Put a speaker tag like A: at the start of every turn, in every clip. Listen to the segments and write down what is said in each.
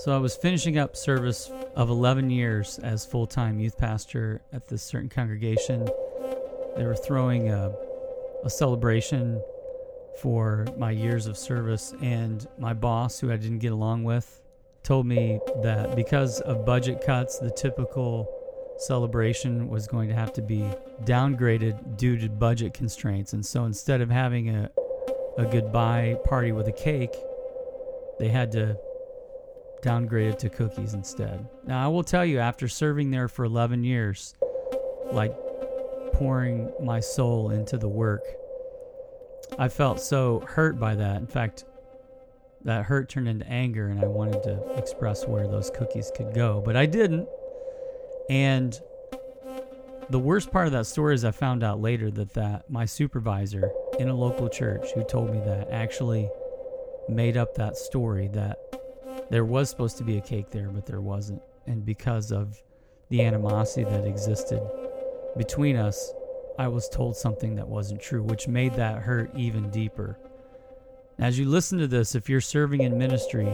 A: So I was finishing up service of 11 years as full-time youth pastor at this certain congregation. They were throwing a, a celebration for my years of service, and my boss, who I didn't get along with, told me that because of budget cuts, the typical celebration was going to have to be downgraded due to budget constraints. And so instead of having a, a goodbye party with a cake, they had to downgraded to cookies instead. Now, I will tell you, after serving there for 11 years, like pouring my soul into the work, I felt so hurt by that. In fact, that hurt turned into anger, and I wanted to express where those cookies could go, but I didn't. And the worst part of that story is I found out later that that my supervisor in a local church who told me that actually made up that story that there was supposed to be a cake there, but there wasn't. And because of the animosity that existed between us, I was told something that wasn't true, which made that hurt even deeper. As you listen to this, if you're serving in ministry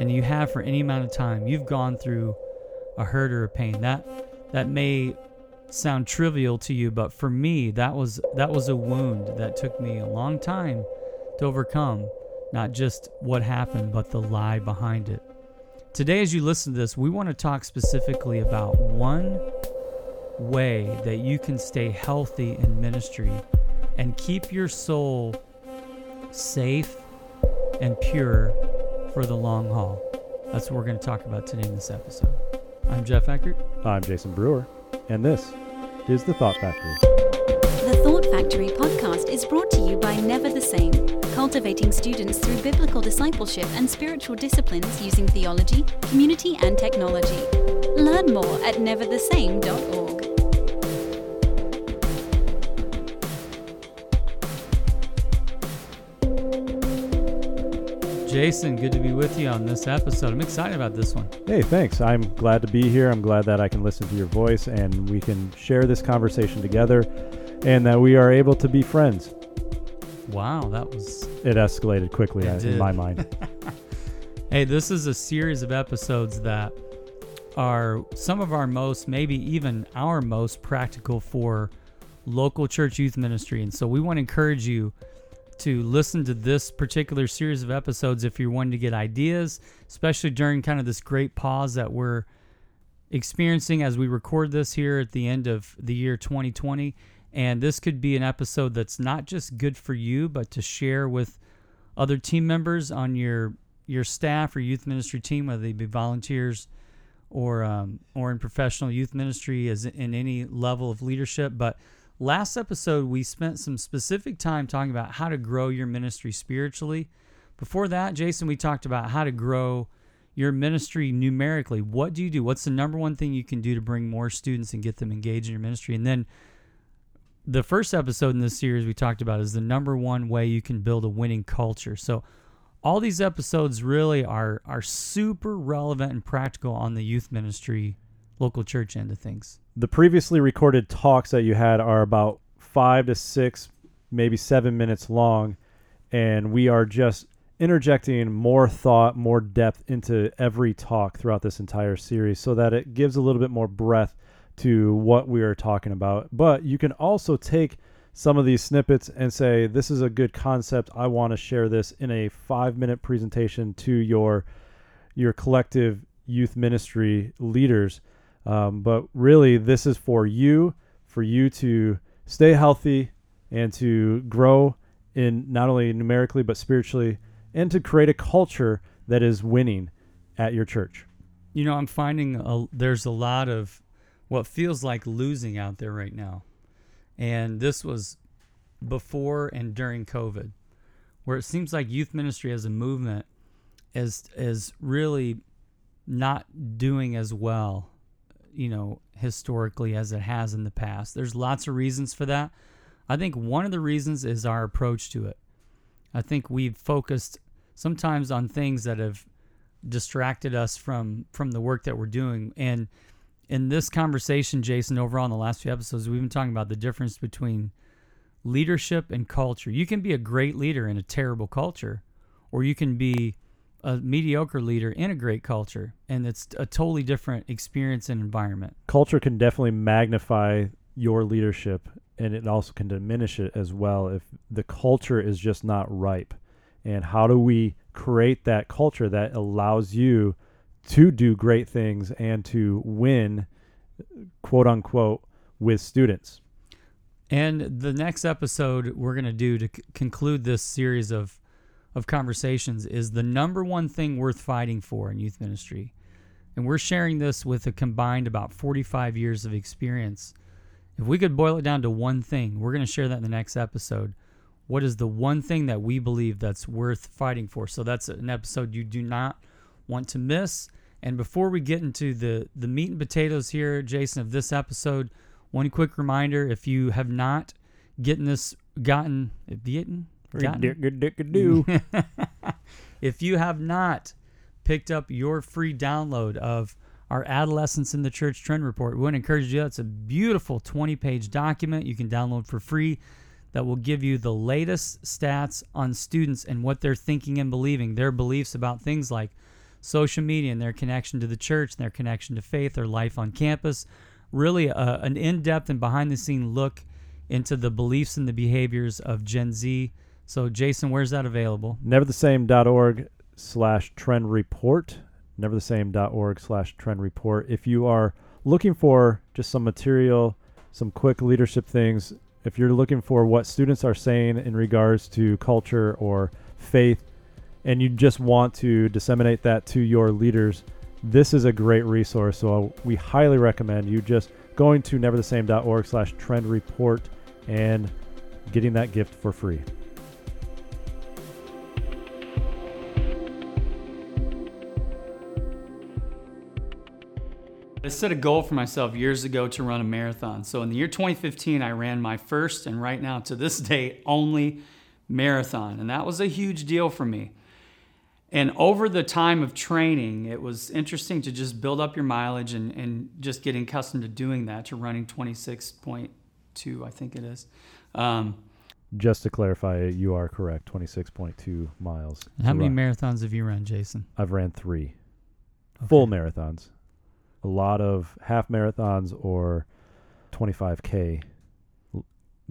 A: and you have for any amount of time, you've gone through a hurt or a pain. That that may sound trivial to you, but for me, that was that was a wound that took me a long time to overcome not just what happened, but the lie behind it. Today, as you listen to this, we want to talk specifically about one way that you can stay healthy in ministry and keep your soul safe and pure for the long haul. That's what we're going to talk about today in this episode. I'm Jeff Eckert.
B: I'm Jason Brewer, and this is The Thought Factory.
C: The Thought Factory podcast is brought to you by Never the Same cultivating students through biblical discipleship and spiritual disciplines using theology, community, and technology. Learn more at neverthesame.org.
A: Jason, good to be with you on this episode. I'm excited about this one.
B: Hey, thanks. I'm glad to be here. I'm glad that I can listen to your voice and we can share this conversation together and that we are able to be friends.
A: Wow, that was.
B: It escalated quickly uh, in my mind.
A: hey, this is a series of episodes that are some of our most, maybe even our most practical for local church youth ministry. And so we want to encourage you to listen to this particular series of episodes if you're wanting to get ideas, especially during kind of this great pause that we're experiencing as we record this here at the end of the year 2020 and this could be an episode that's not just good for you, but to share with other team members on your your staff or youth ministry team, whether they be volunteers or um, or in professional youth ministry as in any level of leadership. But last episode we spent some specific time talking about how to grow your ministry spiritually. Before that, Jason, we talked about how to grow your ministry numerically. What do you do? What's the number one thing you can do to bring more students and get them engaged in your ministry? And then the first episode in this series we talked about is the number one way you can build a winning culture. So all these episodes really are are super relevant and practical on the youth ministry local church end of things.
B: The previously recorded talks that you had are about 5 to 6 maybe 7 minutes long and we are just interjecting more thought, more depth into every talk throughout this entire series so that it gives a little bit more breadth to what we are talking about. But you can also take some of these snippets and say, This is a good concept. I want to share this in a five minute presentation to your your collective youth ministry leaders. Um, but really, this is for you, for you to stay healthy and to grow in not only numerically but spiritually, and to create a culture that is winning at your church.
A: You know, I'm finding a, there's a lot of what feels like losing out there right now. And this was before and during COVID, where it seems like youth ministry as a movement is is really not doing as well, you know, historically as it has in the past. There's lots of reasons for that. I think one of the reasons is our approach to it. I think we've focused sometimes on things that have distracted us from from the work that we're doing and in this conversation, Jason, over on the last few episodes, we've been talking about the difference between leadership and culture. You can be a great leader in a terrible culture, or you can be a mediocre leader in a great culture, and it's a totally different experience and environment.
B: Culture can definitely magnify your leadership, and it also can diminish it as well if the culture is just not ripe. And how do we create that culture that allows you to do great things and to win, quote unquote, with students?
A: And the next episode we're going to do to c- conclude this series of of conversations is the number one thing worth fighting for in youth ministry. And we're sharing this with a combined about 45 years of experience. If we could boil it down to one thing, we're going to share that in the next episode. What is the one thing that we believe that's worth fighting for? So that's an episode you do not want to miss. And before we get into the the meat and potatoes here, Jason, of this episode, one quick reminder: if you have not gotten this, gotten, gotten, if you have not picked up your free download of our Adolescents in the Church Trend Report, we want to encourage you. It's a beautiful 20 page document you can download for free that will give you the latest stats on students and what they're thinking and believing, their beliefs about things like social media and their connection to the church, and their connection to faith, their life on campus. Really, a, an in depth and behind the scene look into the beliefs and the behaviors of Gen Z so, Jason, where's that available?
B: Neverthesame.org slash trend report. Neverthesame.org slash trend report. If you are looking for just some material, some quick leadership things, if you're looking for what students are saying in regards to culture or faith, and you just want to disseminate that to your leaders, this is a great resource. So uh, we highly recommend you just going to neverthesame.org slash trend report and getting that gift for free.
A: I set a goal for myself years ago to run a marathon. So in the year 2015, I ran my first and right now to this day only marathon. And that was a huge deal for me. And over the time of training, it was interesting to just build up your mileage and, and just getting accustomed to doing that, to running 26.2, I think it is. Um,
B: just to clarify, you are correct 26.2 miles.
A: How many run. marathons have you run, Jason?
B: I've ran three okay. full marathons a lot of half marathons or 25k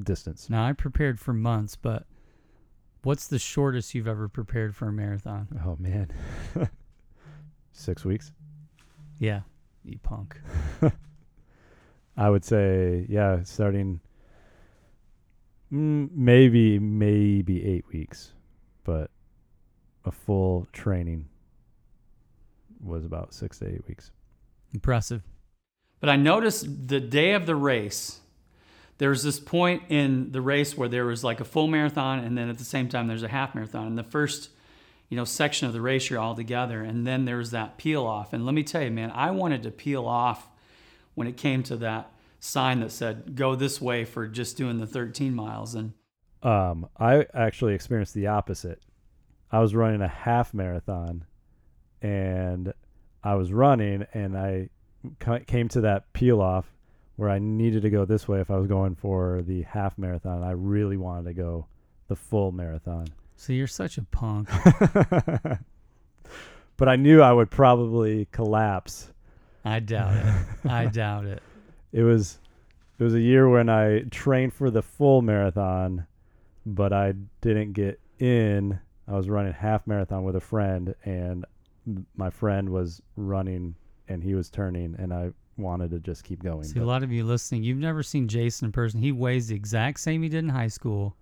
B: distance.
A: Now I prepared for months, but what's the shortest you've ever prepared for a marathon?
B: Oh man, six weeks.
A: Yeah, you punk.
B: I would say yeah, starting mm, maybe maybe eight weeks, but a full training was about six to eight weeks.
A: Impressive. But I noticed the day of the race, there was this point in the race where there was like a full marathon, and then at the same time there's a half marathon. And the first, you know, section of the race you're all together, and then there's that peel off. And let me tell you, man, I wanted to peel off when it came to that sign that said "Go this way" for just doing the 13 miles. And
B: um, I actually experienced the opposite. I was running a half marathon, and I was running and I came to that peel off where I needed to go this way if I was going for the half marathon. I really wanted to go the full marathon.
A: So you're such a punk.
B: but I knew I would probably collapse.
A: I doubt it. I doubt it.
B: It was it was a year when I trained for the full marathon, but I didn't get in. I was running half marathon with a friend and my friend was running and he was turning, and I wanted to just keep going.
A: See, a lot of you listening, you've never seen Jason in person. He weighs the exact same he did in high school.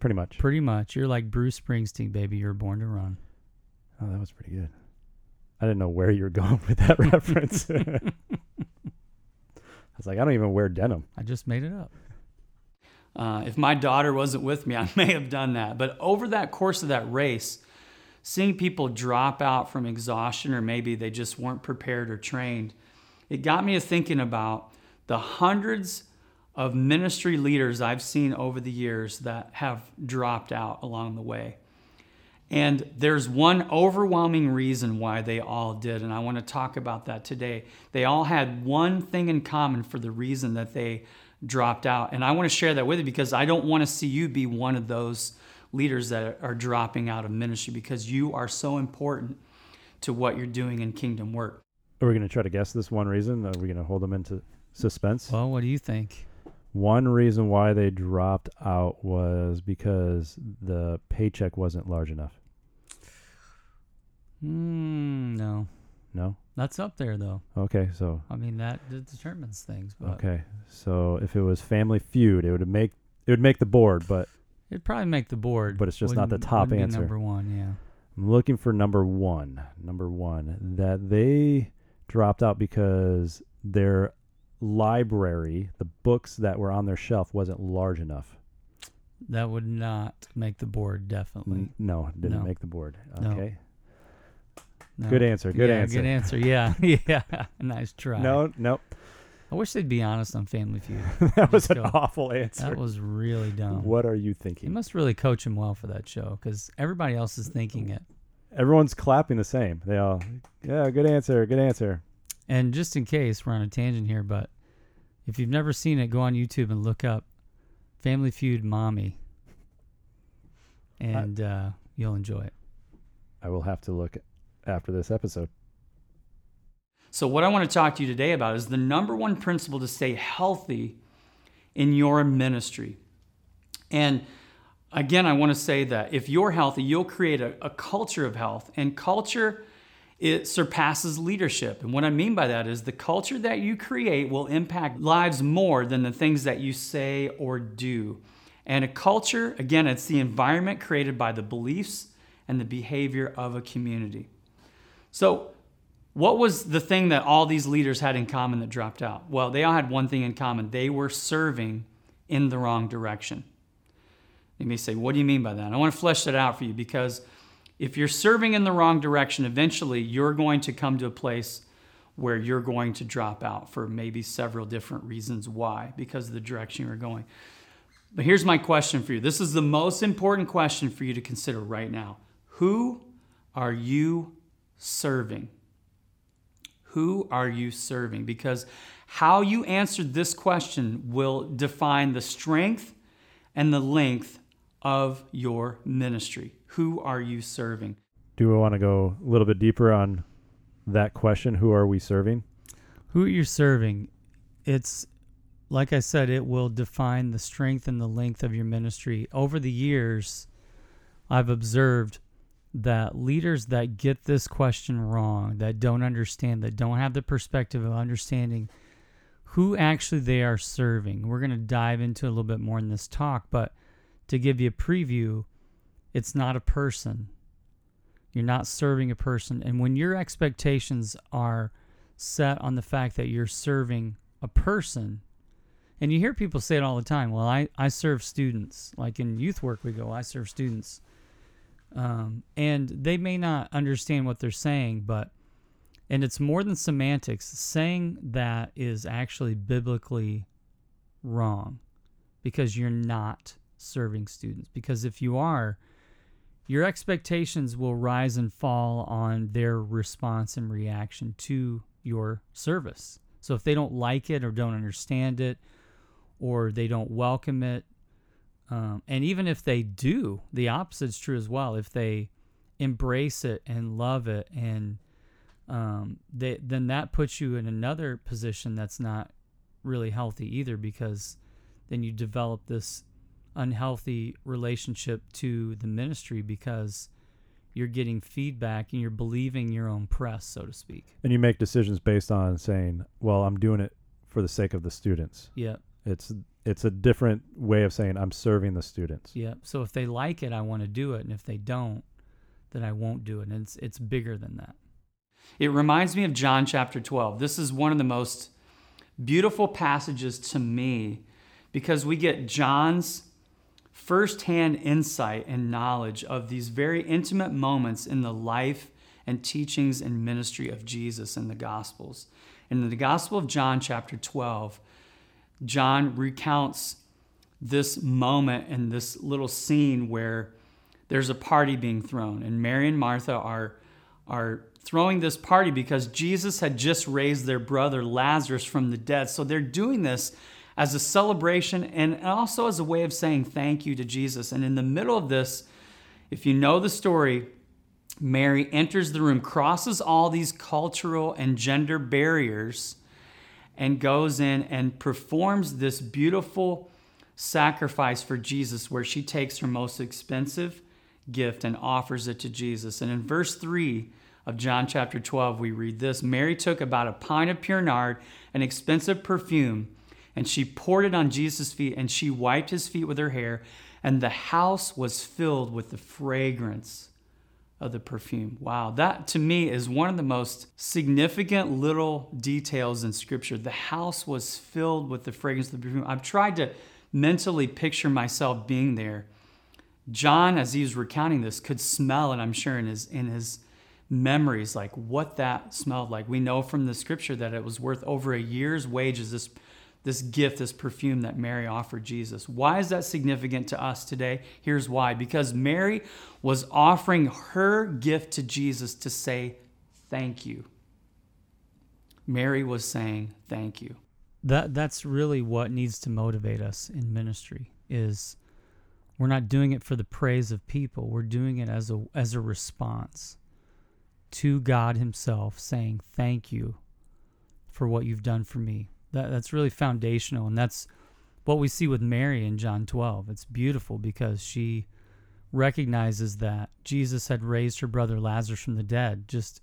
B: Pretty much.
A: Pretty much. You're like Bruce Springsteen, baby. You're born to run.
B: Oh, that was pretty good. I didn't know where you were going with that reference. I was like, I don't even wear denim.
A: I just made it up. Uh, if my daughter wasn't with me, I may have done that. But over that course of that race, seeing people drop out from exhaustion or maybe they just weren't prepared or trained, it got me to thinking about the hundreds of ministry leaders I've seen over the years that have dropped out along the way. And there's one overwhelming reason why they all did, and I want to talk about that today. They all had one thing in common for the reason that they dropped out. And I want to share that with you because I don't want to see you be one of those leaders that are dropping out of ministry because you are so important to what you're doing in kingdom work.
B: Are we going to try to guess this one reason? Are we going to hold them into suspense?
A: Well, what do you think?
B: One reason why they dropped out was because the paycheck wasn't large enough.
A: Mm, no,
B: No?
A: that's up there though.
B: Okay, so
A: I mean, that determines things, but
B: okay. So if it was Family Feud, it would make it would make the board, but
A: it'd probably make the board.
B: But it's just not the top answer.
A: number one, yeah.
B: I'm looking for number 1. Number 1 that they dropped out because their library, the books that were on their shelf wasn't large enough.
A: That would not make the board, definitely.
B: N- no, didn't
A: No.
B: make the board.
A: No.
B: Okay.
A: No.
B: Good answer. Good
A: yeah,
B: answer.
A: Good answer. Yeah, yeah. nice try.
B: No, nope.
A: I wish they'd be honest on Family Feud.
B: that was
A: Just
B: an
A: go.
B: awful answer.
A: That was really dumb.
B: What are you thinking?
A: You
B: thinking?
A: must really coach him well for that show because everybody else is thinking it.
B: Everyone's clapping the same. They all, yeah, good answer, good answer.
A: And just in case we're on a tangent here, but if you've never seen it, go on YouTube and look up Family Feud Mommy, and uh, you'll enjoy it.
B: I will have to look after this episode.
A: So, what I want to talk to you today about is the number one principle to stay healthy in your ministry. And again, I want to say that if you're healthy, you'll create a, a culture of health. And culture, it surpasses leadership. And what I mean by that is the culture that you create will impact lives more than the things that you say or do. And a culture, again, it's the environment created by the beliefs and the behavior of a community. So, what was the thing that all these leaders had in common that dropped out? Well, they all had one thing in common they were serving in the wrong direction. You may say, What do you mean by that? I want to flesh that out for you because if you're serving in the wrong direction, eventually you're going to come to a place where you're going to drop out for maybe several different reasons why, because of the direction you're going. But here's my question for you. This is the most important question for you to consider right now. Who are you serving? Who are you serving? Because how you answer this question will define the strength and the length of your ministry. Who are you serving?
B: Do we want to go a little bit deeper on that question? Who are we serving?
A: Who are you're serving, it's like I said, it will define the strength and the length of your ministry. Over the years, I've observed that leaders that get this question wrong, that don't understand, that don't have the perspective of understanding who actually they are serving. We're going to dive into a little bit more in this talk, but to give you a preview, it's not a person. You're not serving a person. And when your expectations are set on the fact that you're serving a person, and you hear people say it all the time, well, I, I serve students. Like in youth work, we go, I serve students. Um, and they may not understand what they're saying, but, and it's more than semantics. Saying that is actually biblically wrong because you're not serving students. Because if you are, your expectations will rise and fall on their response and reaction to your service. So if they don't like it or don't understand it or they don't welcome it, um, and even if they do, the opposite is true as well. If they embrace it and love it, and um, they, then that puts you in another position that's not really healthy either, because then you develop this unhealthy relationship to the ministry because you're getting feedback and you're believing your own press, so to speak.
B: And you make decisions based on saying, "Well, I'm doing it for the sake of the students."
A: Yeah,
B: It's it's a different way of saying I'm serving the students.
A: yeah. So if they like it, I want to do it, and if they don't, then I won't do it. And it's it's bigger than that. It reminds me of John chapter 12. This is one of the most beautiful passages to me because we get John's firsthand insight and knowledge of these very intimate moments in the life and teachings and ministry of Jesus in the Gospels. In the Gospel of John, chapter 12, John recounts this moment and this little scene where there's a party being thrown, and Mary and Martha are, are throwing this party because Jesus had just raised their brother Lazarus from the dead. So they're doing this as a celebration and also as a way of saying thank you to Jesus. And in the middle of this, if you know the story, Mary enters the room, crosses all these cultural and gender barriers, and goes in and performs this beautiful sacrifice for Jesus where she takes her most expensive gift and offers it to Jesus. And in verse 3 of John chapter 12, we read this Mary took about a pint of pure nard, an expensive perfume, and she poured it on Jesus' feet, and she wiped his feet with her hair, and the house was filled with the fragrance of the perfume. Wow, that to me is one of the most significant little details in Scripture. The house was filled with the fragrance of the perfume. I've tried to mentally picture myself being there. John, as he was recounting this, could smell it, I'm sure, in his, in his memories, like what that smelled like. We know from the scripture that it was worth over a year's wages, this, this gift, this perfume that Mary offered Jesus. Why is that significant to us today? Here's why because Mary was offering her gift to Jesus to say, Thank you. Mary was saying, Thank you
B: that that's really what needs to motivate us in ministry is we're not doing it for the praise of people we're doing it as a as a response to God himself saying thank you for what you've done for me that that's really foundational and that's what we see with Mary in John 12 it's beautiful because she recognizes that Jesus had raised her brother Lazarus from the dead just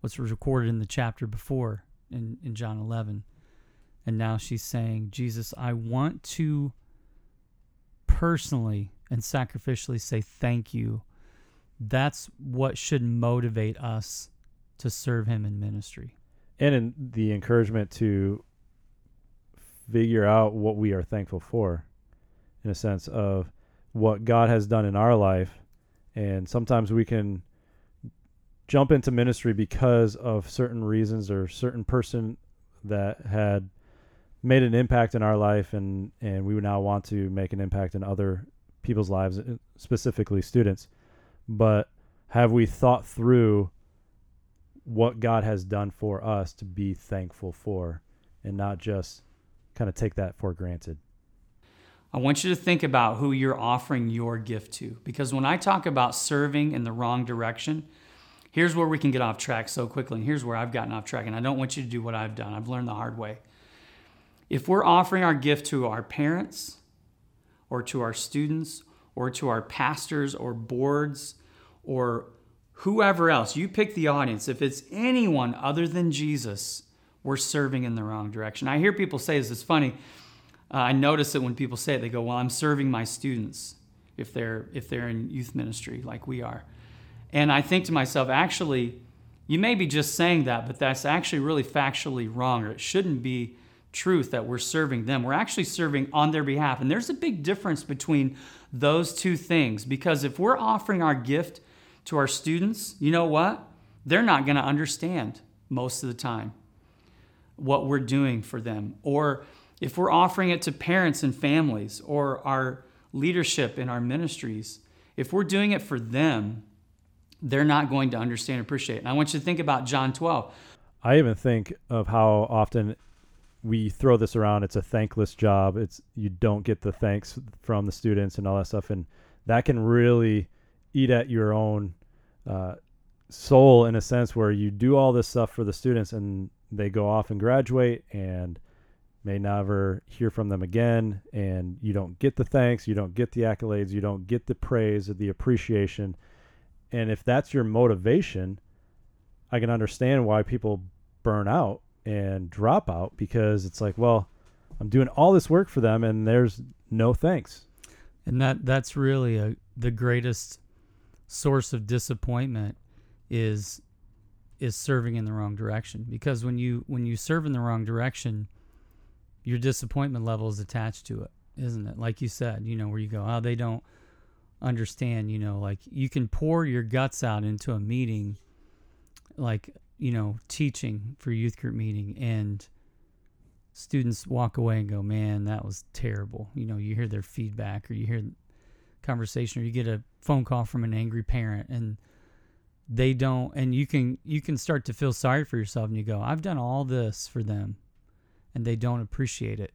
B: what's recorded in the chapter before in in John 11 and now she's saying, Jesus, I want to personally and sacrificially say thank you. That's what should motivate us to serve Him in ministry.
A: And in the encouragement to figure out what we are thankful for, in a sense of what God has done in our life. And sometimes we can jump into ministry because of certain reasons or certain person that had made an impact in our life and and we would now want to make an impact in other people's lives uh, specifically students but have we thought through what God has done for us to be thankful for and not just kind of take that for granted. I want you to think about who you're offering your gift to because when I talk about serving in the wrong direction here's where we can get off track so quickly and here's where I've gotten off track and I don't want you to do what I've done. I've learned the hard way. If we're offering our gift to our parents or to our students or to our pastors or boards or whoever else, you pick the audience. If it's anyone other than Jesus, we're serving in the wrong direction. I hear people say this, it's funny. Uh, I notice it when people say it, they go, Well, I'm serving my students if they're if they're in youth ministry like we are. And I think to myself, actually, you may be just saying that, but that's actually really factually wrong, or it shouldn't be truth that we're serving them. We're actually serving on their behalf. And there's a big difference between those two things because if we're offering our gift to our students, you know what? They're not going to understand most of the time what we're doing for them. Or if we're offering it to parents and families or our leadership in our ministries, if we're doing it for them, they're not going to understand and appreciate. And I want you to think about John 12.
B: I even think of how often we throw this around. It's a thankless job. It's you don't get the thanks from the students and all that stuff, and that can really eat at your own uh, soul in a sense where you do all this stuff for the students and they go off and graduate and may never hear from them again and you don't get the thanks you don't get the accolades you don't get the praise or the appreciation and if that's your motivation i can understand why people burn out and drop out because it's like, well, I'm doing all this work for them and there's no thanks.
A: And that that's really a the greatest source of disappointment is is serving in the wrong direction because when you when you serve in the wrong direction your disappointment level is attached to it isn't it like you said you know where you go oh they don't understand you know like you can pour your guts out into a meeting like you know, teaching for youth group meeting and students walk away and go, man, that was terrible. You know, you hear their feedback or you hear conversation or you get a phone call from an angry parent and they don't and you can you can start to feel sorry for yourself and you go i've done all this for them and they don't appreciate it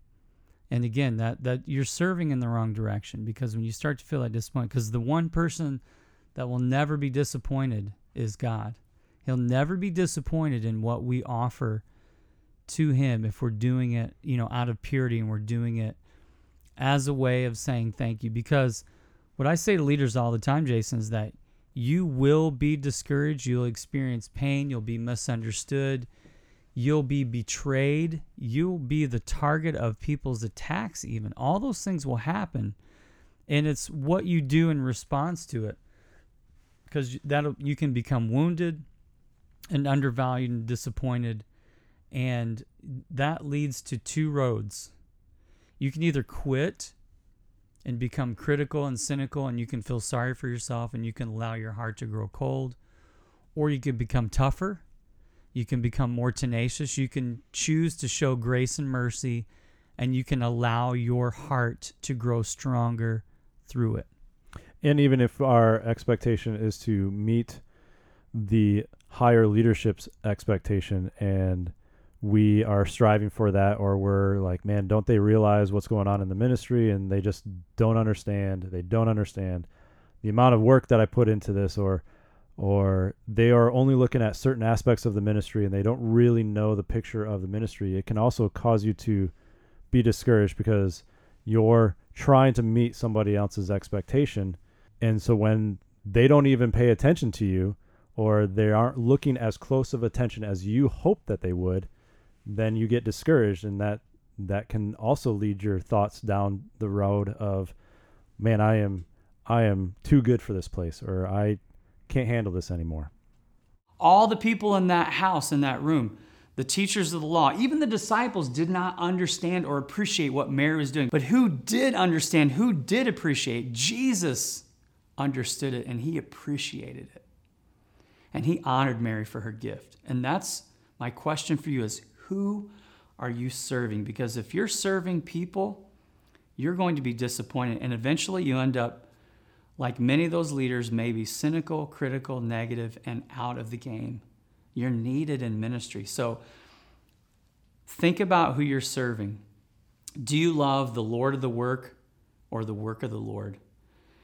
A: And again, that that you're serving in the wrong direction because when you start to feel that disappointment, because the one person that will never be disappointed is God. He'll never be disappointed in what we offer to him if we're doing it, you know, out of purity and we're doing it as a way of saying thank you. Because what I say to leaders all the time, Jason, is that you will be discouraged, you'll experience pain, you'll be misunderstood, you'll be betrayed, you'll be the target of people's attacks, even. All those things will happen. And it's what you do in response to it. Because that you can become wounded and undervalued and disappointed. And that leads to two roads. You can either quit and become critical and cynical, and you can feel sorry for yourself and you can allow your heart to grow cold, or you can become tougher. You can become more tenacious. You can choose to show grace and mercy, and you can allow your heart to grow stronger through it.
B: And even if our expectation is to meet the higher leadership's expectation and we are striving for that or we're like man don't they realize what's going on in the ministry? And they just don't understand they don't understand the amount of work that i put into this or or they are only looking at certain aspects of the ministry and they don't really know the picture of the ministry. It can also cause you to be discouraged because you're trying to meet somebody else's expectation. And so when they don't even pay attention to you or they aren't looking as close of attention as you hope that they would, then you get discouraged and that that can also lead your thoughts down the road of man, I am I am too good for this place or I can't handle this anymore.
A: All the people in that house in that room, the teachers of the law, even the disciples did not understand or appreciate what Mary was doing. But who did understand, who did appreciate? Jesus understood it and he appreciated it and he honored Mary for her gift. And that's my question for you is who are you serving? Because if you're serving people, you're going to be disappointed and eventually you end up like many of those leaders maybe cynical, critical, negative and out of the game. You're needed in ministry. So think about who you're serving. Do you love the Lord of the work or the work of the Lord?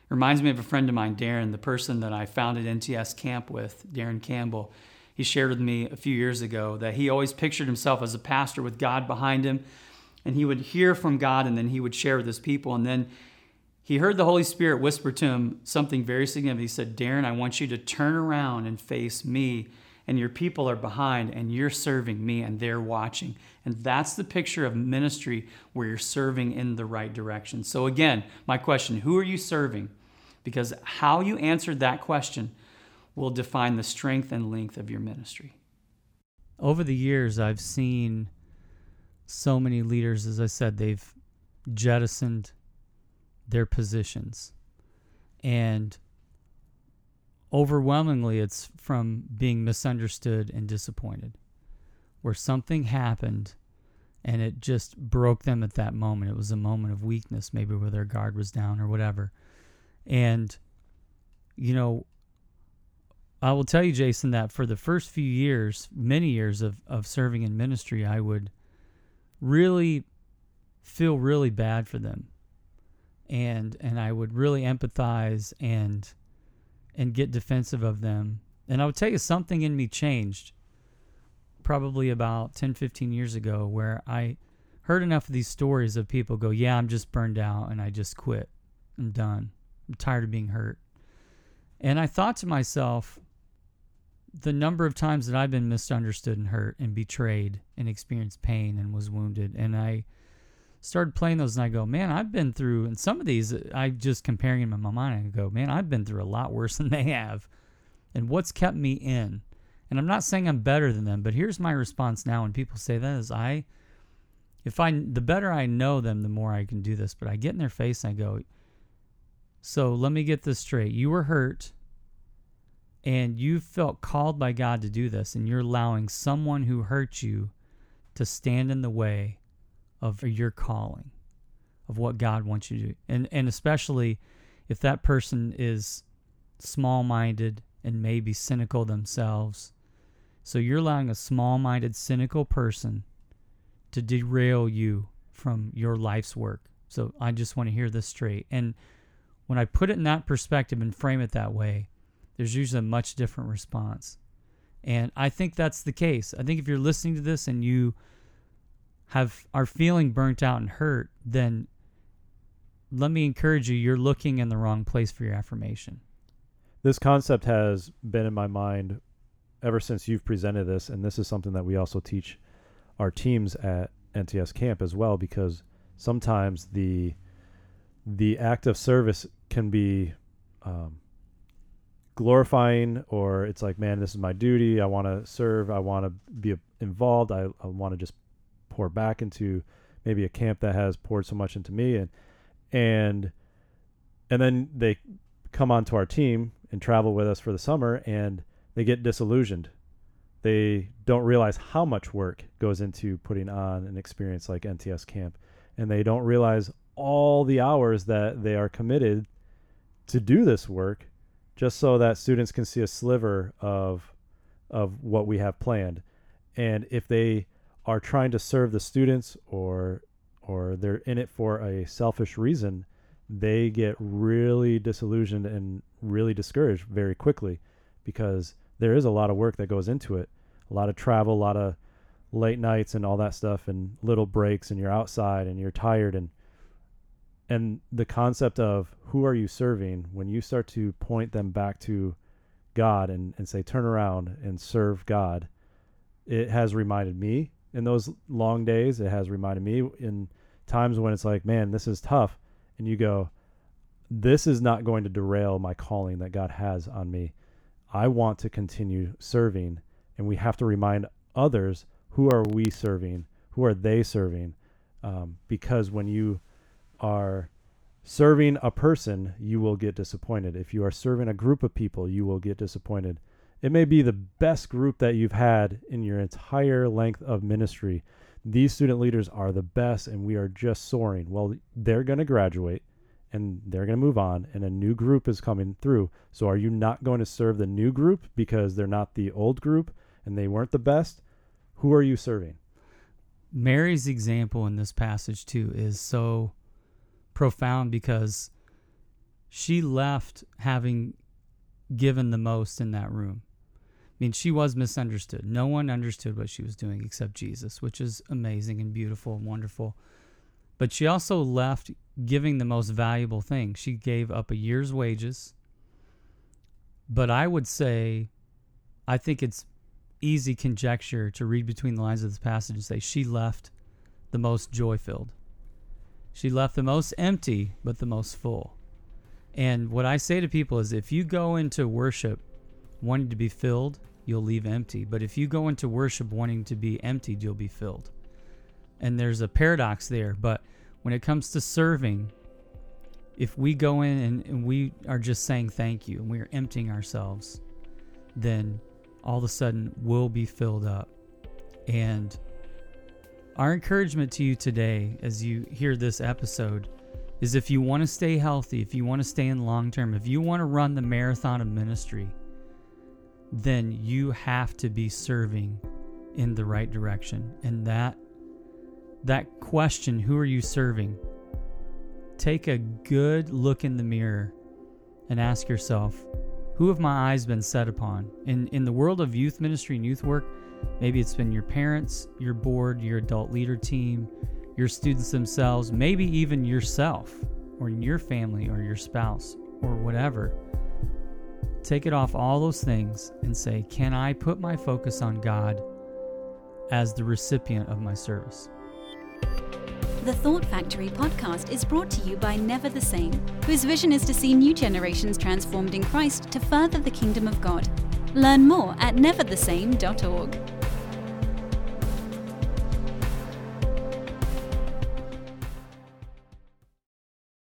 A: Reminds me of a friend of mine, Darren, the person that I founded NTS Camp with, Darren Campbell. He shared with me a few years ago that he always pictured himself as a pastor with God behind him, and he would hear from God and then he would share with his people. And then he heard the Holy Spirit whisper to him something very significant. He said, Darren, I want you to turn around and face me, and your people are behind, and you're serving me, and they're watching. And that's the picture of ministry where you're serving in the right direction. So, again, my question who are you serving? because how you answered that question will define the strength and length of your ministry. Over the years, I've seen so many leaders, as I said, they've jettisoned their positions. And overwhelmingly, it's from being misunderstood and disappointed, where something happened and it just broke them at that moment. It was a moment of weakness, maybe where their guard was down or whatever. And, you know, I will tell you, Jason, that for the first few years, many years of, of serving in ministry, I would really feel really bad for them. And and I would really empathize and and get defensive of them. And I would tell you something in me changed probably about 10, 15 years ago where I heard enough of these stories of people go, Yeah, I'm just burned out and I just quit. I'm done. I'm tired of being hurt. And I thought to myself, the number of times that I've been misunderstood and hurt and betrayed and experienced pain and was wounded. And I started playing those and I go, man, I've been through, and some of these I just comparing them in my mind, and I go, man, I've been through a lot worse than they have. And what's kept me in? And I'm not saying I'm better than them, but here's my response now when people say that is I, if I, the better I know them, the more I can do this. But I get in their face and I go, so let me get this straight. You were hurt and you felt called by God to do this, and you're allowing someone who hurt you to stand in the way of your calling, of what God wants you to do. And, and especially if that person is small minded and maybe cynical themselves. So you're allowing a small minded, cynical person to derail you from your life's work. So I just want to hear this straight. And when I put it in that perspective and frame it that way, there's usually a much different response. And I think that's the case. I think if you're listening to this and you have are feeling burnt out and hurt, then let me encourage you, you're looking in the wrong place for your affirmation.
B: This concept has been in my mind ever since you've presented this, and this is something that we also teach our teams at NTS camp as well, because sometimes the the act of service can be um, glorifying or it's like man this is my duty. I want to serve. I want to be involved. I, I want to just pour back into maybe a camp that has poured so much into me. And and and then they come onto our team and travel with us for the summer and they get disillusioned. They don't realize how much work goes into putting on an experience like nts camp. And they don't realize all the hours that they are committed to do this work just so that students can see a sliver of of what we have planned. And if they are trying to serve the students or or they're in it for a selfish reason, they get really disillusioned and really discouraged very quickly because there is a lot of work that goes into it. A lot of travel, a lot of late nights and all that stuff and little breaks and you're outside and you're tired and and the concept of who are you serving when you start to point them back to God and, and say turn around and serve God it has reminded me in those long days. It has reminded me in times when it's like man this is tough and you go this is not going to derail my calling that God has on me. I want to continue serving and we have to remind others who are we serving? Who are they serving? Um, because when you are serving a person, you will get disappointed. If you are serving a group of people, you will get disappointed. It may be the best group that you've had in your entire length of ministry. These student leaders are the best, and we are just soaring. Well, they're going to graduate and they're going to move on, and a new group is coming through. So, are you not going to serve the new group because they're not the old group and they weren't the best? Who are you serving?
A: Mary's example in this passage, too, is so profound because she left having given the most in that room. I mean, she was misunderstood. No one understood what she was doing except Jesus, which is amazing and beautiful and wonderful. But she also left giving the most valuable thing. She gave up a year's wages. But I would say, I think it's easy conjecture to read between the lines of this passage and say she left the most joy filled. She left the most empty, but the most full. And what I say to people is if you go into worship wanting to be filled, you'll leave empty. But if you go into worship wanting to be emptied, you'll be filled. And there's a paradox there. But when it comes to serving, if we go in and, and we are just saying thank you and we are emptying ourselves, then all of a sudden we'll be filled up. And our encouragement to you today, as you hear this episode, is if you want to stay healthy, if you want to stay in long term, if you want to run the marathon of ministry, then you have to be serving in the right direction. And that that question, who are you serving? Take a good look in the mirror and ask yourself, who have my eyes been set upon? In in the world of youth ministry and youth work, Maybe it's been your parents, your board, your adult leader team, your students themselves, maybe even yourself or your family or your spouse or whatever. Take it off all those things and say, Can I put my focus on God as the recipient of my service?
C: The Thought Factory podcast is brought to you by Never the Same, whose vision is to see new generations transformed in Christ to further the kingdom of God. Learn more at neverthesame.org.